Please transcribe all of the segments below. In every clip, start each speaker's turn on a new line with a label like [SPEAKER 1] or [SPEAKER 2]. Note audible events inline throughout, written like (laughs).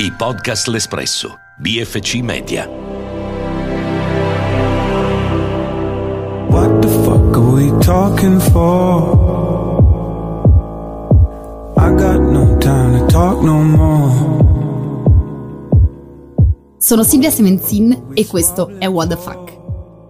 [SPEAKER 1] I podcast L'Espresso, BFC Media.
[SPEAKER 2] What the fuck are we talking for? I got no time to talk no more.
[SPEAKER 3] Sono Silvia Semenzin e questo è What the Fuck,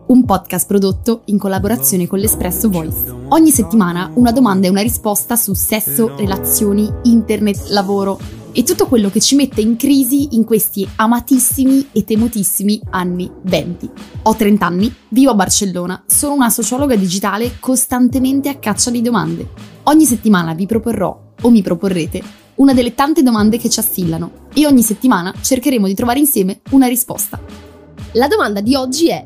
[SPEAKER 3] un podcast prodotto in collaborazione con l'Espresso Voice. Ogni settimana una domanda e una risposta su sesso, relazioni, internet, lavoro e tutto quello che ci mette in crisi in questi amatissimi e temutissimi anni 20. Ho 30 anni, vivo a Barcellona, sono una sociologa digitale costantemente a caccia di domande. Ogni settimana vi proporrò, o mi proporrete, una delle tante domande che ci assillano e ogni settimana cercheremo di trovare insieme una risposta. La domanda di oggi è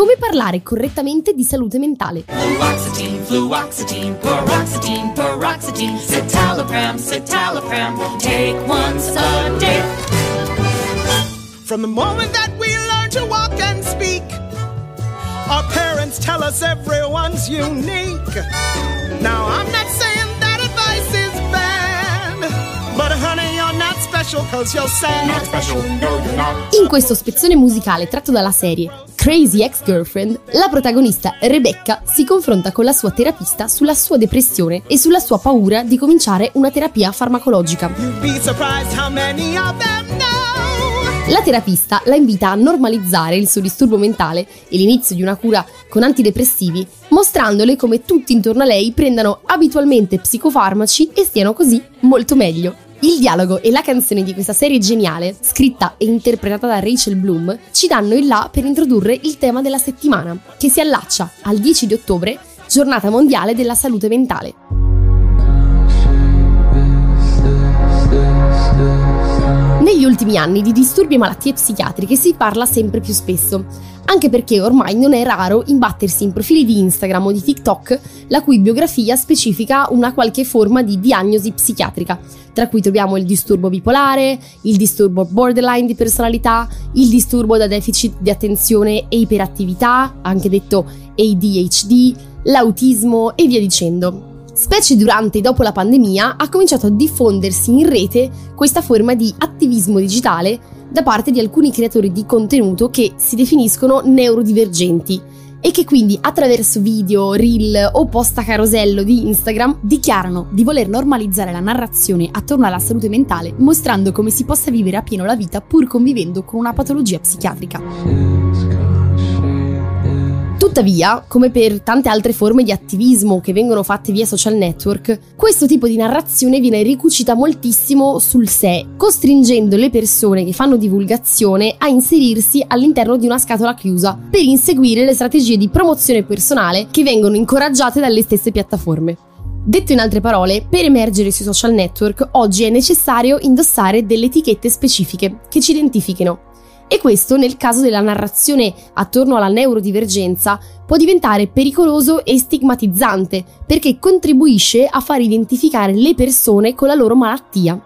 [SPEAKER 3] come parlare correttamente di salute mentale?
[SPEAKER 4] Fluoxetine, fluoxetine, paroxetine, paroxetine, citalopram, citalopram, take once a day.
[SPEAKER 5] From the moment that we learn to walk and speak, our parents tell us everyone's unique. Now, I'm not saying that advice is bad, but honey, you're not special cause you're sad.
[SPEAKER 4] Not special, no, you're not.
[SPEAKER 3] In questo spezzone musicale tratto dalla serie Crazy Ex-Girlfriend, la protagonista Rebecca si confronta con la sua terapista sulla sua depressione e sulla sua paura di cominciare una terapia farmacologica. La terapista la invita a normalizzare il suo disturbo mentale e l'inizio di una cura con antidepressivi, mostrandole come tutti intorno a lei prendano abitualmente psicofarmaci e stiano così molto meglio. Il dialogo e la canzone di questa serie geniale, scritta e interpretata da Rachel Bloom, ci danno il là per introdurre il tema della settimana, che si allaccia al 10 di ottobre, giornata mondiale della salute mentale. Negli ultimi anni di disturbi e malattie psichiatriche si parla sempre più spesso, anche perché ormai non è raro imbattersi in profili di Instagram o di TikTok la cui biografia specifica una qualche forma di diagnosi psichiatrica, tra cui troviamo il disturbo bipolare, il disturbo borderline di personalità, il disturbo da deficit di attenzione e iperattività, anche detto ADHD, l'autismo e via dicendo. Specie durante e dopo la pandemia ha cominciato a diffondersi in rete questa forma di attivismo digitale da parte di alcuni creatori di contenuto che si definiscono neurodivergenti e che quindi attraverso video, reel o post a carosello di Instagram dichiarano di voler normalizzare la narrazione attorno alla salute mentale mostrando come si possa vivere a pieno la vita pur convivendo con una patologia psichiatrica. Tuttavia, come per tante altre forme di attivismo che vengono fatte via social network, questo tipo di narrazione viene ricucita moltissimo sul sé, costringendo le persone che fanno divulgazione a inserirsi all'interno di una scatola chiusa per inseguire le strategie di promozione personale che vengono incoraggiate dalle stesse piattaforme. Detto in altre parole, per emergere sui social network oggi è necessario indossare delle etichette specifiche che ci identifichino e questo, nel caso della narrazione attorno alla neurodivergenza, può diventare pericoloso e stigmatizzante perché contribuisce a far identificare le persone con la loro malattia.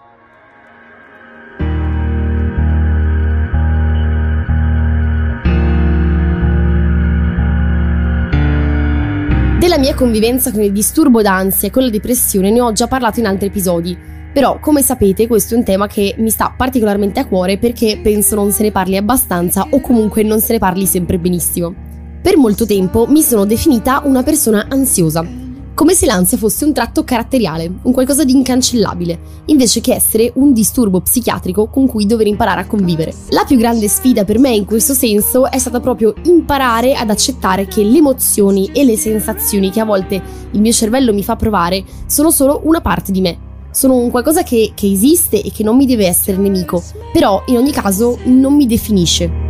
[SPEAKER 3] Della mia convivenza con il disturbo d'ansia e con la depressione ne ho già parlato in altri episodi, però, come sapete, questo è un tema che mi sta particolarmente a cuore perché penso non se ne parli abbastanza o comunque non se ne parli sempre benissimo. Per molto tempo mi sono definita una persona ansiosa, come se l'ansia fosse un tratto caratteriale, un qualcosa di incancellabile, invece che essere un disturbo psichiatrico con cui dover imparare a convivere. La più grande sfida per me in questo senso è stata proprio imparare ad accettare che le emozioni e le sensazioni che a volte il mio cervello mi fa provare sono solo una parte di me sono un qualcosa che, che esiste e che non mi deve essere nemico, però in ogni caso non mi definisce.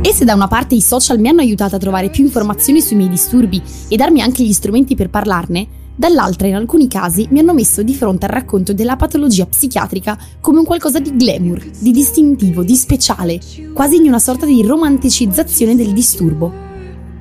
[SPEAKER 3] E se da una parte i social mi hanno aiutato a trovare più informazioni sui miei disturbi e darmi anche gli strumenti per parlarne, dall'altra in alcuni casi mi hanno messo di fronte al racconto della patologia psichiatrica come un qualcosa di glamour, di distintivo, di speciale, quasi in una sorta di romanticizzazione del disturbo.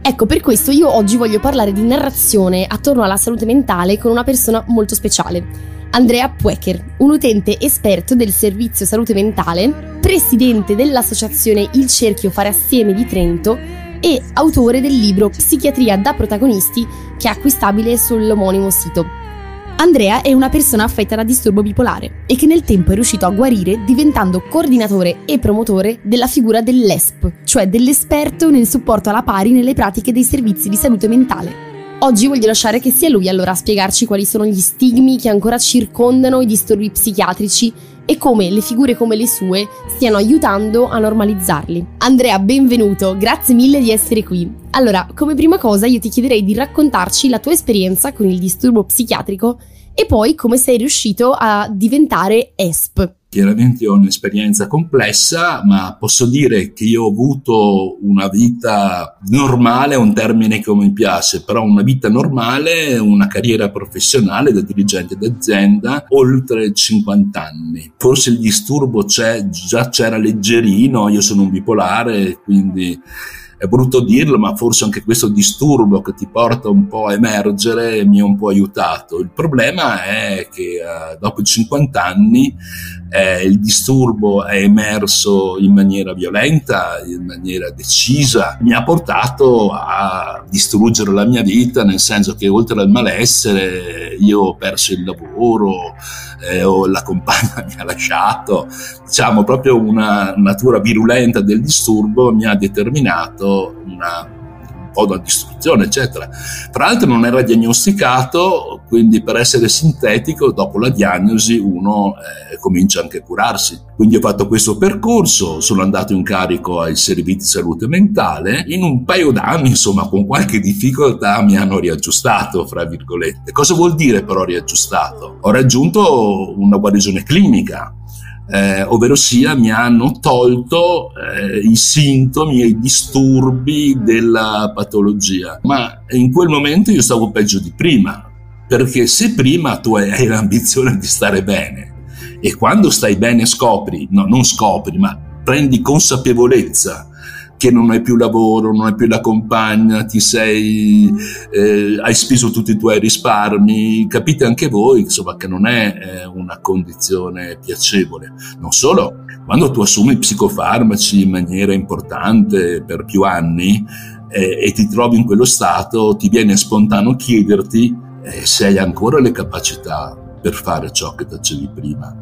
[SPEAKER 3] Ecco, per questo io oggi voglio parlare di narrazione attorno alla salute mentale con una persona molto speciale. Andrea Puecher, un utente esperto del servizio salute mentale, presidente dell'associazione Il Cerchio Fare Assieme di Trento e autore del libro Psichiatria da protagonisti che è acquistabile sull'omonimo sito. Andrea è una persona affetta da disturbo bipolare e che nel tempo è riuscito a guarire diventando coordinatore e promotore della figura dell'ESP, cioè dell'esperto nel supporto alla pari nelle pratiche dei servizi di salute mentale. Oggi voglio lasciare che sia lui allora a spiegarci quali sono gli stigmi che ancora circondano i disturbi psichiatrici e come le figure come le sue stiano aiutando a normalizzarli. Andrea, benvenuto, grazie mille di essere qui. Allora, come prima cosa io ti chiederei di raccontarci la tua esperienza con il disturbo psichiatrico e poi come sei riuscito a diventare ESP.
[SPEAKER 6] Chiaramente ho un'esperienza complessa, ma posso dire che io ho avuto una vita normale, un termine che mi piace, però una vita normale, una carriera professionale da dirigente d'azienda, oltre 50 anni. Forse il disturbo c'è, già c'era leggerino, io sono un bipolare, quindi è brutto dirlo, ma forse anche questo disturbo che ti porta un po' a emergere mi ha un po' aiutato. Il problema è che eh, dopo 50 anni eh, il disturbo è emerso in maniera violenta, in maniera decisa, mi ha portato a distruggere la mia vita, nel senso che oltre al malessere io ho perso il lavoro, eh, o la compagna (laughs) mi ha lasciato, diciamo proprio una natura virulenta del disturbo mi ha determinato una po' da distruzione, eccetera. Tra l'altro non era diagnosticato, quindi per essere sintetico, dopo la diagnosi uno eh, comincia anche a curarsi. Quindi ho fatto questo percorso, sono andato in carico ai servizi di salute mentale, in un paio d'anni, insomma, con qualche difficoltà mi hanno riaggiustato, fra virgolette. Cosa vuol dire però riaggiustato? Ho raggiunto una guarigione clinica, eh, ovvero sia mi hanno tolto eh, i sintomi e i disturbi della patologia. Ma in quel momento io stavo peggio di prima, perché se prima tu hai l'ambizione di stare bene e quando stai bene scopri, no, non scopri, ma prendi consapevolezza che non hai più lavoro, non hai più la compagna, ti sei, eh, hai speso tutti i tuoi risparmi, capite anche voi insomma, che non è eh, una condizione piacevole. Non solo, quando tu assumi psicofarmaci in maniera importante per più anni eh, e ti trovi in quello stato, ti viene spontaneo chiederti eh, se hai ancora le capacità per fare ciò che facevi prima.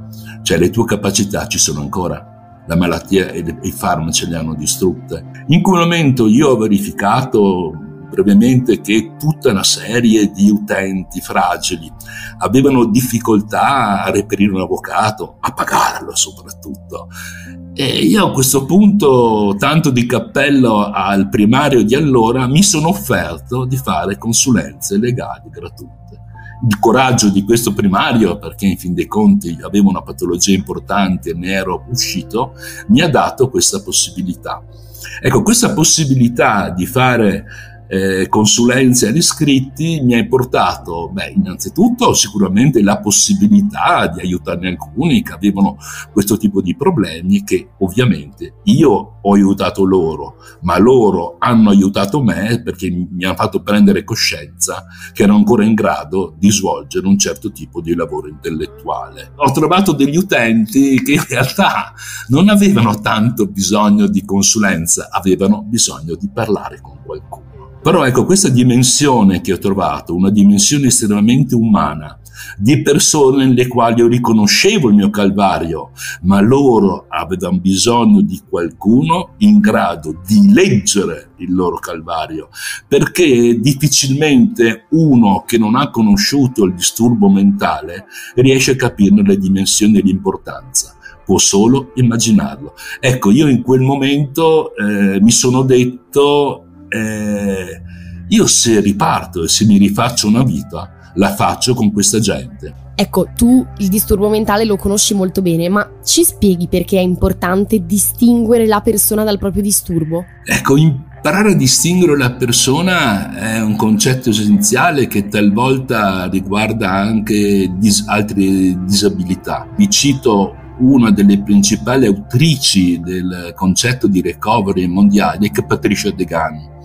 [SPEAKER 6] Cioè le tue capacità ci sono ancora la malattia e i farmaci le hanno distrutte. In quel momento io ho verificato brevemente che tutta una serie di utenti fragili avevano difficoltà a reperire un avvocato, a pagarlo soprattutto. E io a questo punto, tanto di cappello al primario di allora, mi sono offerto di fare consulenze legali gratuite il coraggio di questo primario, perché in fin dei conti avevo una patologia importante e ne ero uscito, mi ha dato questa possibilità. Ecco, questa possibilità di fare eh, consulenze agli iscritti mi hai portato, beh, innanzitutto sicuramente la possibilità di aiutarne alcuni che avevano questo tipo di problemi che ovviamente io ho aiutato loro, ma loro hanno aiutato me perché mi hanno fatto prendere coscienza che ero ancora in grado di svolgere un certo tipo di lavoro intellettuale. Ho trovato degli utenti che in realtà non avevano tanto bisogno di consulenza, avevano bisogno di parlare con qualcuno. Però ecco, questa dimensione che ho trovato, una dimensione estremamente umana, di persone nelle quali io riconoscevo il mio calvario, ma loro avevano bisogno di qualcuno in grado di leggere il loro calvario, perché difficilmente uno che non ha conosciuto il disturbo mentale riesce a capirne le dimensioni e l'importanza può solo immaginarlo. Ecco, io in quel momento eh, mi sono detto eh, io se riparto e se mi rifaccio una vita, la faccio con questa gente.
[SPEAKER 3] Ecco, tu il disturbo mentale lo conosci molto bene, ma ci spieghi perché è importante distinguere la persona dal proprio disturbo?
[SPEAKER 6] Ecco, imparare a distinguere la persona è un concetto essenziale che talvolta riguarda anche dis- altre disabilità. Vi cito una delle principali autrici del concetto di recovery mondiale, che è Patricia Degan.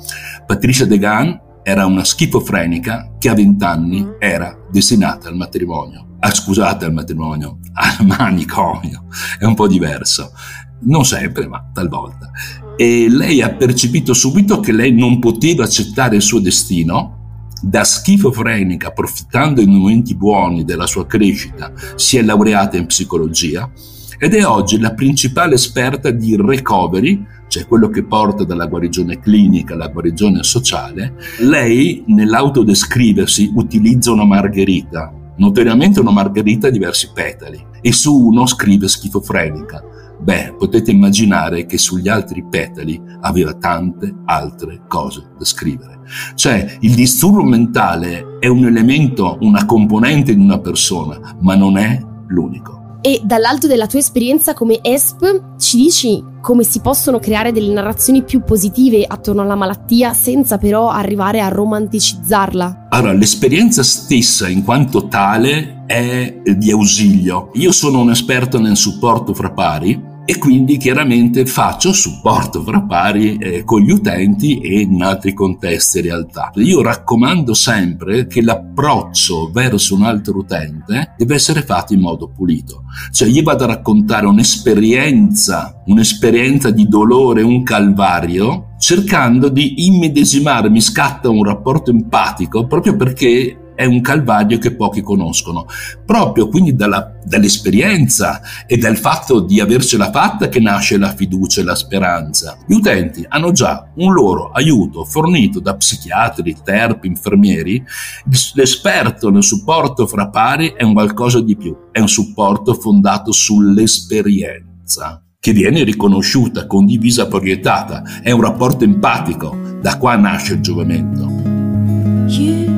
[SPEAKER 6] Patricia Degan era una schifofrenica che a 20 anni era destinata al matrimonio. Ah, scusate, al matrimonio, al (laughs) manicomio, è un po' diverso. Non sempre, ma talvolta. E lei ha percepito subito che lei non poteva accettare il suo destino da schifofrenica, approfittando in momenti buoni della sua crescita, si è laureata in psicologia ed è oggi la principale esperta di recovery, cioè quello che porta dalla guarigione clinica alla guarigione sociale. Lei nell'autodescriversi utilizza una margherita, notoriamente una margherita a diversi petali, e su uno scrive schifofrenica. Beh, potete immaginare che sugli altri petali aveva tante altre cose da scrivere. Cioè, il disturbo mentale è un elemento, una componente di una persona, ma non è l'unico.
[SPEAKER 3] E dall'alto della tua esperienza come ESP ci dici come si possono creare delle narrazioni più positive attorno alla malattia senza però arrivare a romanticizzarla?
[SPEAKER 6] Allora, l'esperienza stessa in quanto tale è di ausilio. Io sono un esperto nel supporto fra pari e quindi chiaramente faccio supporto fra pari eh, con gli utenti e in altri contesti in realtà. Io raccomando sempre che l'approccio verso un altro utente deve essere fatto in modo pulito. Cioè io vado a raccontare un'esperienza, un'esperienza di dolore, un calvario, cercando di immedesimarmi, scatta un rapporto empatico proprio perché è un calvario che pochi conoscono. Proprio quindi dalla, dall'esperienza e dal fatto di avercela fatta che nasce la fiducia e la speranza. Gli utenti hanno già un loro aiuto fornito da psichiatri, terpi, infermieri. L'esperto nel supporto fra pari è un qualcosa di più, è un supporto fondato sull'esperienza che viene riconosciuta, condivisa, proiettata. È un rapporto empatico. Da qua nasce il giovamento.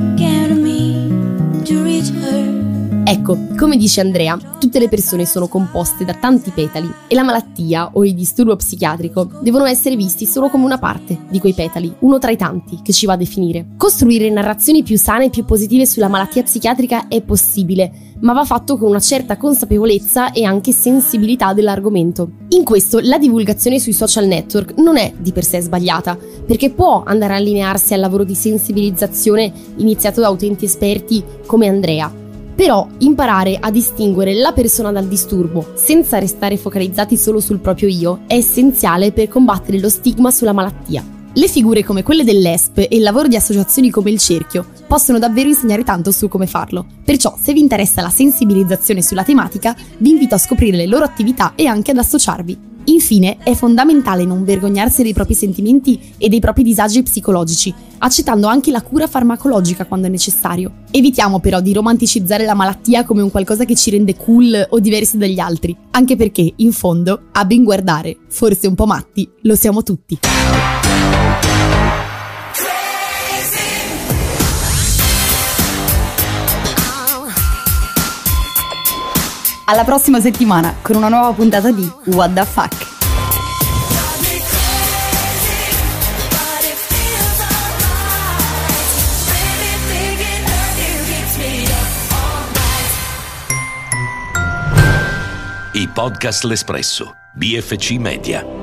[SPEAKER 3] Ecco, come dice Andrea, tutte le persone sono composte da tanti petali e la malattia o il disturbo psichiatrico devono essere visti solo come una parte di quei petali, uno tra i tanti che ci va a definire. Costruire narrazioni più sane e più positive sulla malattia psichiatrica è possibile, ma va fatto con una certa consapevolezza e anche sensibilità dell'argomento. In questo la divulgazione sui social network non è di per sé sbagliata, perché può andare a allinearsi al lavoro di sensibilizzazione iniziato da utenti esperti come Andrea però imparare a distinguere la persona dal disturbo senza restare focalizzati solo sul proprio io è essenziale per combattere lo stigma sulla malattia. Le figure come quelle dell'ESP e il lavoro di associazioni come il Cerchio possono davvero insegnare tanto su come farlo. Perciò, se vi interessa la sensibilizzazione sulla tematica, vi invito a scoprire le loro attività e anche ad associarvi. Infine, è fondamentale non vergognarsi dei propri sentimenti e dei propri disagi psicologici, accettando anche la cura farmacologica quando è necessario. Evitiamo però di romanticizzare la malattia come un qualcosa che ci rende cool o diversi dagli altri, anche perché, in fondo, a ben guardare, forse un po' matti, lo siamo tutti. Alla prossima settimana con una nuova puntata di What the Fuck.
[SPEAKER 1] I podcast L'Espresso, BFC Media.